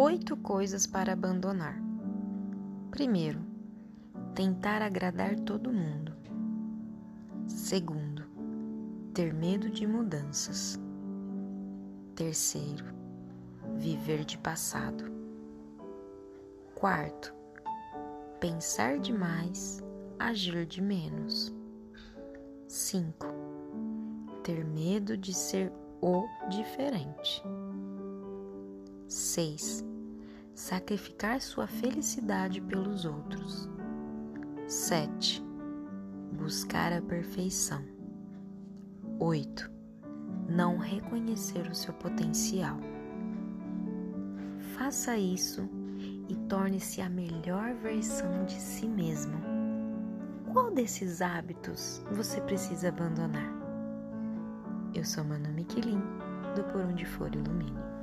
oito coisas para abandonar. Primeiro, tentar agradar todo mundo. Segundo, ter medo de mudanças. Terceiro, viver de passado. Quarto, pensar demais, agir de menos. 5. Ter medo de ser o diferente. 6. Sacrificar sua felicidade pelos outros. 7. Buscar a perfeição. 8. Não reconhecer o seu potencial. Faça isso e torne-se a melhor versão de si mesmo. Qual desses hábitos você precisa abandonar? Eu sou Manu Miquelin, do Por Onde For Ilumine.